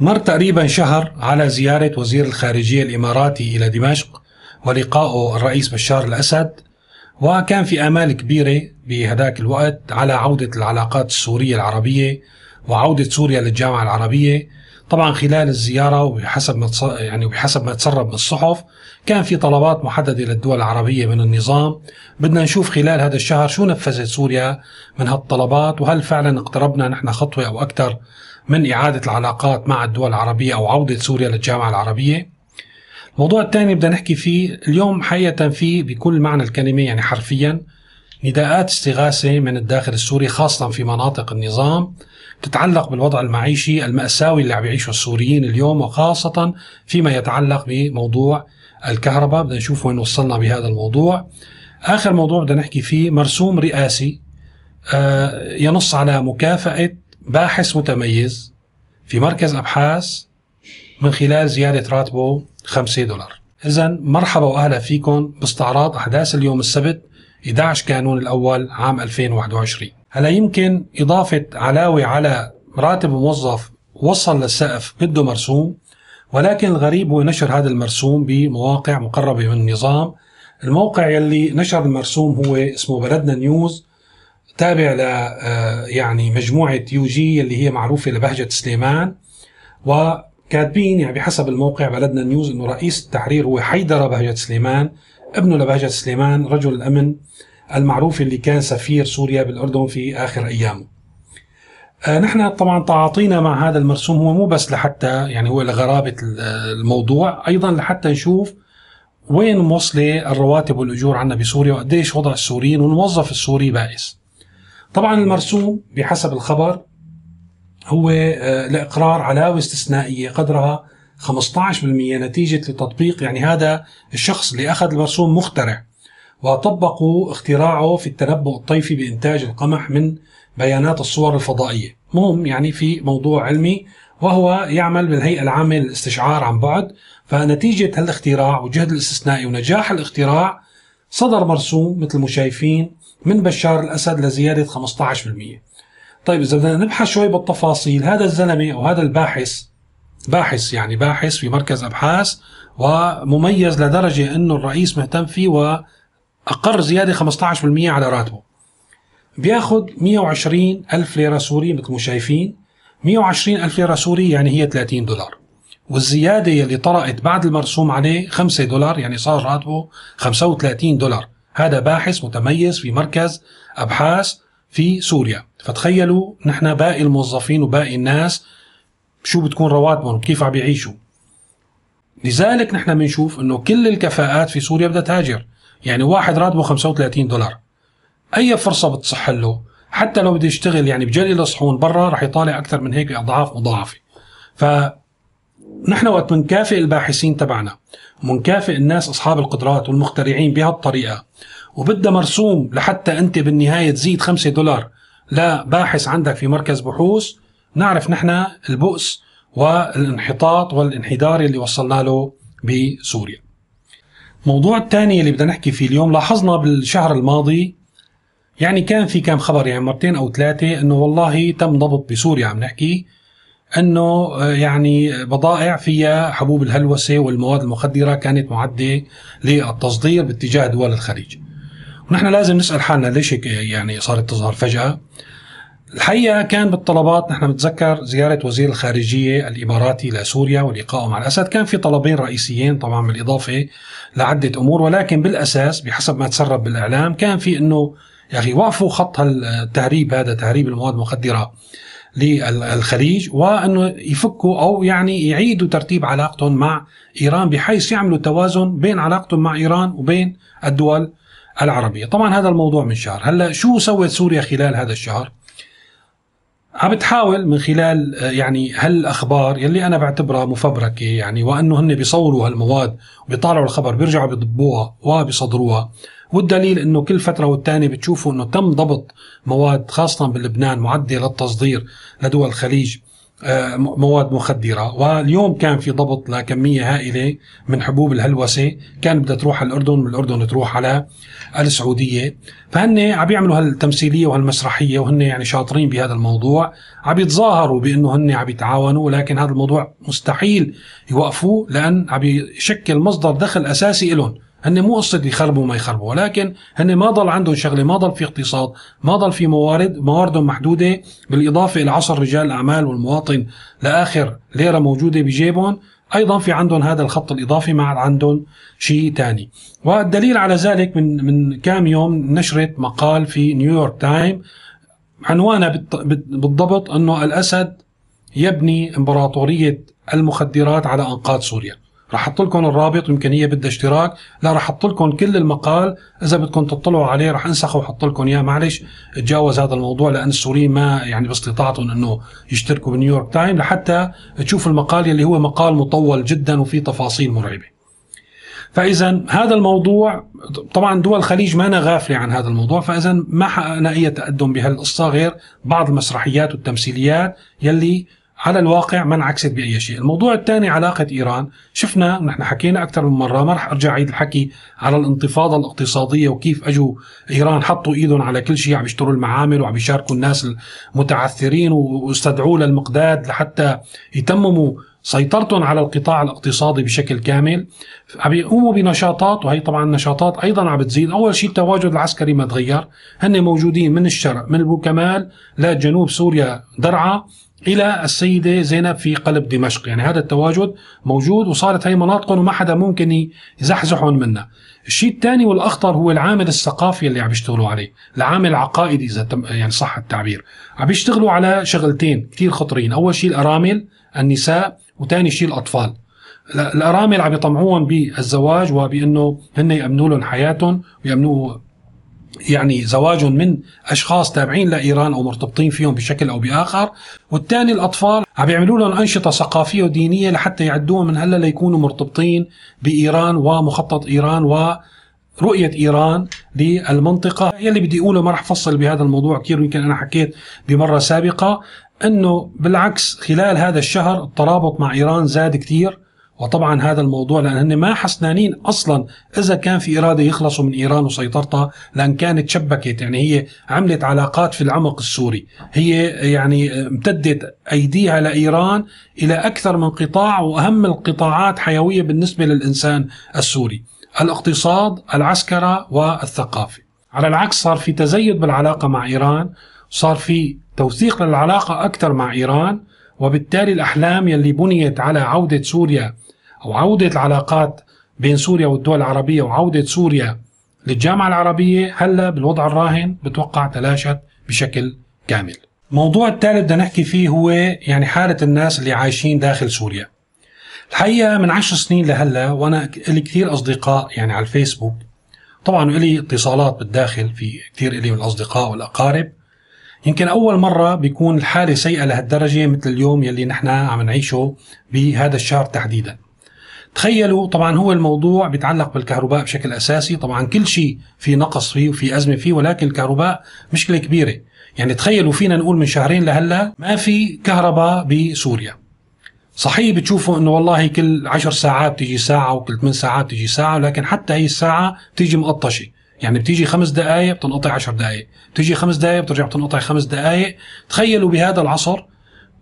مر تقريبا شهر على زيارة وزير الخارجية الإماراتي إلى دمشق ولقائه الرئيس بشار الأسد وكان في آمال كبيرة بهذاك الوقت على عودة العلاقات السورية العربية وعودة سوريا للجامعة العربية. طبعا خلال الزيارة وبحسب ما يعني وبحسب ما تسرب من الصحف كان في طلبات محددة للدول العربية من النظام. بدنا نشوف خلال هذا الشهر شو نفذت سوريا من هالطلبات وهل فعلا اقتربنا نحن خطوة أو أكثر من إعادة العلاقات مع الدول العربية أو عودة سوريا للجامعة العربية. الموضوع الثاني بدنا نحكي فيه اليوم حقيقة في بكل معنى الكلمة يعني حرفيا نداءات استغاثة من الداخل السوري خاصة في مناطق النظام تتعلق بالوضع المعيشي المأساوي اللي عم يعيشه السوريين اليوم وخاصة فيما يتعلق بموضوع الكهرباء. بدنا نشوف وين وصلنا بهذا الموضوع. آخر موضوع بدنا نحكي فيه مرسوم رئاسي آه، ينص على مكافأة باحث متميز في مركز أبحاث من خلال زيادة راتبه 5 دولار. إذا مرحبا وأهلا فيكم باستعراض أحداث اليوم السبت 11 كانون الأول عام 2021 هلا يمكن إضافة علاوة على راتب موظف وصل للسقف بده مرسوم ولكن الغريب هو نشر هذا المرسوم بمواقع مقربة من النظام. الموقع يلي نشر المرسوم هو اسمه بلدنا نيوز. تابع ل آه، يعني مجموعة يوجي اللي هي معروفة لبهجة سليمان وكاتبين يعني بحسب الموقع بلدنا نيوز إنه رئيس التحرير هو حيدر بهجة سليمان ابنه لبهجة سليمان رجل الأمن المعروف اللي كان سفير سوريا بالأردن في آخر أيامه. آه نحن طبعا تعاطينا مع هذا المرسوم هو مو بس لحتى يعني هو لغرابة الموضوع أيضا لحتى نشوف وين موصله الرواتب والأجور عنا بسوريا وقديش وضع السوريين والموظف السوري بائس. طبعا المرسوم بحسب الخبر هو آه، لإقرار علاوة استثنائية قدرها 15% نتيجة لتطبيق يعني هذا الشخص اللي أخذ المرسوم مخترع وطبقوا اختراعه في التنبؤ الطيفي بإنتاج القمح من بيانات الصور الفضائية. مهم يعني في موضوع علمي وهو يعمل بالهيئة العامة للاستشعار عن بعد. فنتيجة هالاختراع والجهد الاستثنائي ونجاح الاختراع صدر مرسوم مثل ما شايفين من بشار الأسد لزيادة 15% طيب إذا بدنا نبحث شوي بالتفاصيل هذا الزلمة أو هذا الباحث باحث يعني باحث في مركز أبحاث ومميز لدرجة أنه الرئيس مهتم فيه و أقر زيادة 15% على راتبه. بياخد 120 ألف ليرة سوري مثل ما شايفين. 120 ألف ليرة سوري يعني هي 30 دولار. والزيادة اللي طرأت بعد المرسوم عليه 5 دولار يعني صار راتبه 35 دولار. هذا باحث متميز في مركز أبحاث في سوريا. فتخيلوا نحن باقي الموظفين وباقي الناس شو بتكون رواتبهم وكيف عم بيعيشوا لذلك نحن بنشوف إنه كل الكفاءات في سوريا بدها تهاجر. يعني واحد راتبه 35 دولار. أي فرصة بتصح له؟ حتى لو بده يشتغل يعني بجلي الصحون برا رح يطالع أكثر من هيك اضعاف مضاعفة. ف نحن وقت بنكافئ الباحثين تبعنا ومنكافئ الناس أصحاب القدرات والمخترعين بهالطريقة وبدها مرسوم لحتى أنت بالنهاية تزيد 5 دولار. لباحث عندك في مركز بحوث نعرف نحن البؤس والانحطاط والانحدار اللي وصلنا له بسوريا. الموضوع الثاني اللي بدنا نحكي فيه اليوم لاحظنا بالشهر الماضي يعني كان في كم خبر يعني مرتين أو ثلاثة إنه والله تم ضبط بسوريا عم نحكي. أنه آه، يعني بضائع فيها حبوب الهلوسة والمواد المخدرة كانت معدة للتصدير باتجاه دول الخليج. ونحن لازم نسأل حالنا ليش هيك يعني صارت تظهر فجأة. الحقيقة كان بالطلبات نحن بنتذكر زيارة وزير الخارجية الإماراتي لسوريا ولقائه مع الأسد. كان في طلبين رئيسيين طبعا بالإضافة لعدة أمور ولكن بالأساس بحسب ما تسرب بالإعلام كان في إنه يا أخي وقفوا خط التهريب هذا تهريب المواد المخدرة. للخليج وأنه يفكوا أو يعني يعيدوا ترتيب علاقتهم مع إيران بحيث يعملوا توازن بين علاقتهم مع إيران وبين الدول العربية، طبعا هذا الموضوع من شهر، هلأ شو سوت سوريا خلال هذا الشهر؟ عم بتحاول من خلال يعني هالأخبار يلي أنا بعتبرها مفبركة يعني وأنه هن بيصوروا هالمواد وبيطالعوا الخبر بيرجعوا بيضبوها وبيصدروها. والدليل إنه كل فترة والتانية بتشوفوا إنه تم ضبط مواد خاصة بلبنان معده للتصدير لدول الخليج آه، مواد مخدرة. واليوم كان في ضبط لكمية هائلة من حبوب الهلوسة. كان بدها تروح على الأردن من الأردن تروح على السعودية. فهن عم يعملوا هالتمثيلية وهالمسرحية وهن يعني شاطرين بهذا الموضوع. عم يتظاهروا بأنه هن عم يتعاونوا ولكن هذا الموضوع مستحيل يوقفوه لأن عم يشكل مصدر دخل أساسي لهم هن مو قصة يخربوا ما يخربوا ولكن هن ما ضل عندهم شغلة ما ضل في اقتصاد ما ضل في موارد مواردهم محدودة بالإضافة إلى عصر رجال الأعمال والمواطن لآخر ليرة موجودة بجيبهم. أيضا في عندهم هذا الخط الإضافي ما عاد عندهم شيء ثاني والدليل على ذلك من من كام يوم نشرت مقال في نيويورك تايم عنوانه بالضبط إنه الأسد يبني إمبراطورية المخدرات على أنقاض سوريا. راح أحط لكم الرابط يمكن هي بدها اشتراك. لا راح أحط لكم كل المقال. إذا بدكم تطلعوا عليه راح أنسخه وأحط لكم إياه. معلش تجاوز هذا الموضوع لأن السوريين ما يعني باستطاعتهم إنه يشتركوا بنيويورك تايم. لحتى تشوف المقال اللي هو مقال مطول جدا وفيه تفاصيل مرعبة. فاذا هذا الموضوع طبعا دول الخليج ما أنا غافله عن هذا الموضوع. فاذا ما حققنا أي تقدم بهالقصة غير بعض المسرحيات والتمثيليات يلي على الواقع ما انعكست بأي شيء، الموضوع الثاني علاقة إيران، شفنا نحن حكينا أكثر من مرة ما راح أرجع أعيد الحكي على الانتفاضة الاقتصادية وكيف اجوا إيران حطوا إيدهم على كل شيء عم يشتروا المعامل وعم يشاركوا الناس المتعثرين واستدعوا للمقداد لحتى يتمموا سيطرتهم على القطاع الاقتصادي بشكل كامل. عم يقوموا بنشاطات وهي طبعا نشاطات أيضا عم بتزيد أول شيء التواجد العسكري ما تغير. هن موجودين من الشرق من ابو كمال لجنوب سوريا درعا. إلى السيدة زينب في قلب دمشق. يعني هذا التواجد موجود وصارت هي مناطقهم وما حدا ممكن يزحزحهم منها. الشيء الثاني والأخطر هو العامل الثقافي اللي عم يشتغلوا عليه العامل العقائدي إذا يعني صح التعبير. عم يشتغلوا على شغلتين كثير خطرين. أول شيء الأرامل النساء وثاني شيء الأطفال. الأرامل عم يطمعوهم بالزواج وبأنه هن يأمنوا لهم حياتهم ويامنوا يعني زواجهم من أشخاص تابعين لإيران أو مرتبطين فيهم بشكل أو بآخر، والثاني الأطفال. عم يعملوا لهم أنشطة ثقافية ودينية لحتى يعدوهم من هلأ ليكونوا مرتبطين بإيران ومخطط إيران و رؤية إيران للمنطقة. يلي بدي أقوله ما رح فصل بهذا الموضوع كثير يمكن أنا حكيت بمرة سابقة أنه بالعكس خلال هذا الشهر الترابط مع إيران زاد كثير. وطبعا هذا الموضوع لأن هن ما حسنانين أصلا إذا كان في إرادة يخلصوا من إيران وسيطرتها لأن كانت شبكت يعني هي عملت علاقات في العمق السوري. هي يعني امتدت أيديها لايران إلى أكثر من قطاع وأهم القطاعات حيوية بالنسبة للإنسان السوري. الاقتصاد العسكرة والثقافة. على العكس صار في تزايد بالعلاقة مع إيران صار في توثيق للعلاقة أكثر مع إيران وبالتالي الأحلام يلي بنيت على عودة سوريا أو عودة العلاقات بين سوريا والدول العربية وعودة سوريا للجامعة العربية هلا بالوضع الراهن بتوقع تلاشت بشكل كامل. الموضوع الثالث بدنا نحكي فيه هو يعني حالة الناس اللي عايشين داخل سوريا. الحقيقة من عشر سنين لهلا وأنا لي كثير أصدقاء يعني على الفيسبوك طبعا لي اتصالات بالداخل في كثير إلي من الأصدقاء والأقارب يمكن أول مرة بيكون الحالة سيئة لهالدرجة مثل اليوم يلي نحن عم نعيشه بهذا الشهر تحديدا تخيلوا طبعا هو الموضوع بيتعلق بالكهرباء بشكل أساسي. طبعا كل شيء في نقص فيه وفي أزمة فيه ولكن الكهرباء مشكلة كبيرة. يعني تخيلوا فينا نقول من شهرين لهلأ ما في كهرباء بسوريا. صحيح بتشوفوا إنه والله كل عشر ساعات بتيجي ساعة وكل ثمان ساعات بتيجي ساعة لكن حتى هي الساعة بتيجي مقطشة. يعني بتيجي خمس دقائق بتنقطع عشر دقائق بتيجي خمس دقائق بترجع بتنقطع خمس دقائق تخيلوا بهذا العصر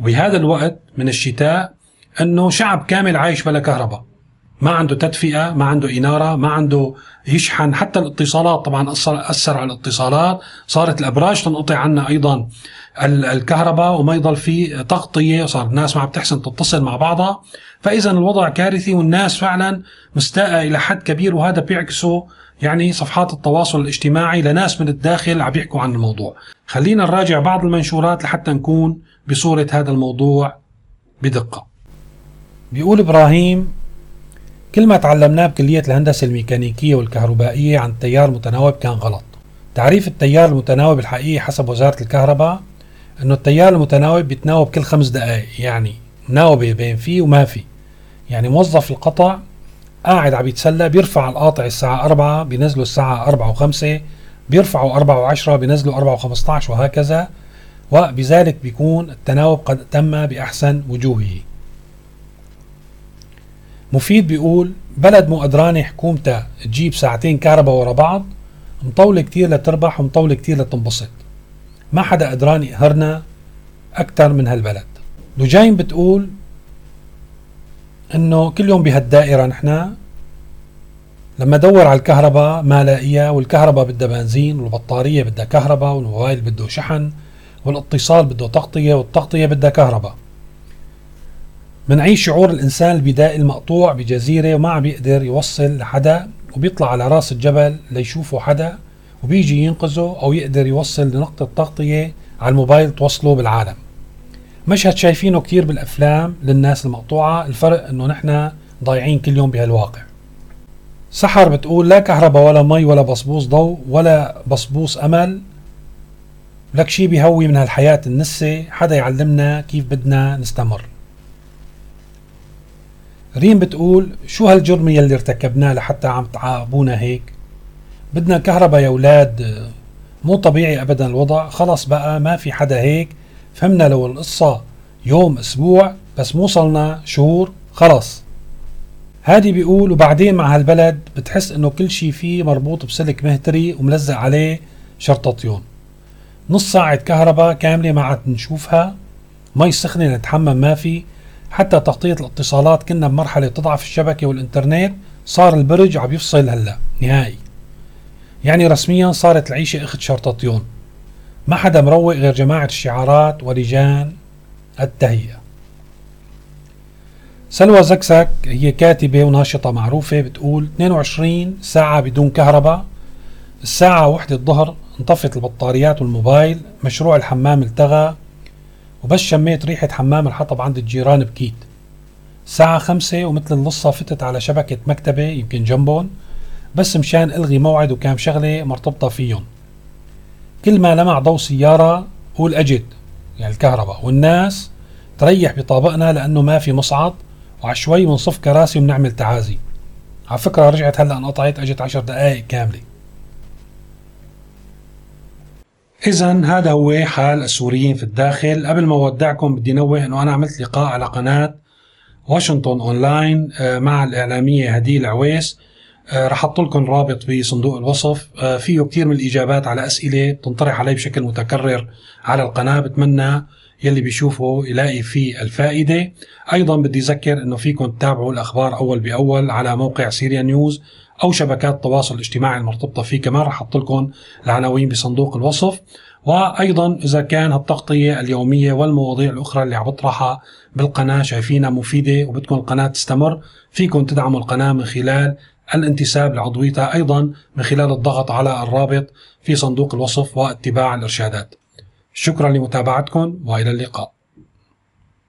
وبهذا الوقت من الشتاء إنه شعب كامل عايش بلا كهرباء. ما عنده تدفئة ما عنده إنارة ما عنده يشحن. حتى الاتصالات طبعا اثر أثر على الاتصالات. صارت الأبراج تنقطع عنا أيضا الكهرباء وما يضل في تغطية. صار الناس ما عم تحسن تتصل مع بعضها. فاذا الوضع كارثي والناس فعلا مستاءة إلى حد كبير وهذا بيعكسه يعني صفحات التواصل الاجتماعي لناس من الداخل عم يحكوا عن الموضوع. خلينا نراجع بعض المنشورات لحتى نكون بصورة هذا الموضوع بدقة. بيقول إبراهيم كل ما تعلمناه بكلية الهندسة الميكانيكية والكهربائية عن التيار المتناوب كان غلط. تعريف التيار المتناوب الحقيقي حسب وزارة الكهرباء إنه التيار المتناوب بيتناوب كل خمس دقائق يعني ناوبة بين في وما في. يعني موظف القطع قاعد عم يتسلى بيرفع القاطع الساعة 4 بينزله الساعة 4 و5 بيرفعوا 4 و10 بينزلوا 4 و15 وهكذا وبذلك بيكون التناوب قد تم بأحسن وجوهه. مفيد بيقول بلد مو قدرانة حكومتها تجيب ساعتين كهرباء ورا بعض مطولة كتير لتربح ومطولة كتير لتنبسط. ما حدا قدران يقهرنا أكثر من هالبلد. لوجين بتقول إنه كل يوم بهالدائرة نحن لما ادور على الكهرباء ما لاقيها والكهرباء بدها بنزين والبطارية بدها كهرباء والموبايل بده شحن والإتصال بده تغطية والتغطية بدها كهرباء. منعيش شعور الإنسان البدائي المقطوع بجزيرة وما عم بيقدر يوصل لحدا وبيطلع على رأس الجبل ليشوفه حدا وبيجي ينقذه أو يقدر يوصل لنقطة تغطية على الموبايل توصله بالعالم. مشهد شايفينه كتير بالأفلام للناس المقطوعة الفرق إنه نحن ضايعين كل يوم بهالواقع. سحر بتقول لا كهرباء ولا مي ولا بصبوص ضوء ولا بصبوص أمل لك شي بيهوي من هالحياة النسة حدا يعلمنا كيف بدنا نستمر. ريم بتقول شو هالجرم يلي ارتكبناه لحتى عم تعاقبونا هيك؟ بدنا كهرباء يا أولاد مو طبيعي ابدا الوضع. خلص بقى ما في حدا هيك. فهمنا لو القصة يوم أسبوع بس مو صلنا شهور. خلص. هادي بيقول وبعدين مع هالبلد بتحس إنه كل شيء فيه مربوط بسلك مهتري وملزق عليه شرطتيون نص ساعة كهرباء كاملة ما عاد نشوفها. مي سخنة نتحمم ما في. حتى تغطية الاتصالات كنا بمرحلة تضعف الشبكة والإنترنت صار البرج عم يفصل هلأ نهائي. يعني رسميا صارت العيشة أخت شرطتيون. ما حدا مروق غير جماعة الشعارات ولجان التهيئة. سلوى زكسك هي كاتبة وناشطة معروفة بتقول 22 ساعة بدون كهرباء الساعة وحدة الظهر انطفت البطاريات والموبايل مشروع الحمام التغى وبس شميت ريحة حمام الحطب عند الجيران بكيت. الساعة خمسة ومثل اللصة فتت على شبكة مكتبة يمكن جنبهم بس مشان ألغي موعد وكان شغلة مرتبطة فيهم. كل ما لمع ضوء سيارة قول أجد يعني الكهرباء والناس تريح بطابقنا لأنه ما في مصعد وعشوي بنصف كراسي وبنعمل تعازي. على فكرة رجعت هلأ انقطعت اجت عشر دقائق كاملة. إذا هذا هو حال السوريين في الداخل، قبل ما أودعكم بدي نوه إنه أنا عملت لقاء على قناة واشنطن أونلاين آه، مع الإعلامية هديل عويس آه، رح أحط لكم رابط بصندوق الوصف. آه، فيه كثير من الإجابات على أسئلة بتنطرح علي بشكل متكرر على القناة. بتمنى يلي بيشوفه يلاقي فيه الفائدة. أيضا بدي أذكر إنه فيكم تتابعوا الأخبار أول بأول على موقع سيريا نيوز. أو شبكات التواصل الاجتماعي المرتبطة فيه كمان رح أحط لكم العناوين بصندوق الوصف. وأيضا إذا كان التغطيه اليومية والمواضيع الأخرى اللي عم بطرحها بالقناة شايفينها مفيدة وبدكم القناة تستمر فيكم تدعموا القناة من خلال الانتساب لعضويتها أيضا من خلال الضغط على الرابط في صندوق الوصف واتباع الإرشادات. شكرا لمتابعتكم وإلى اللقاء.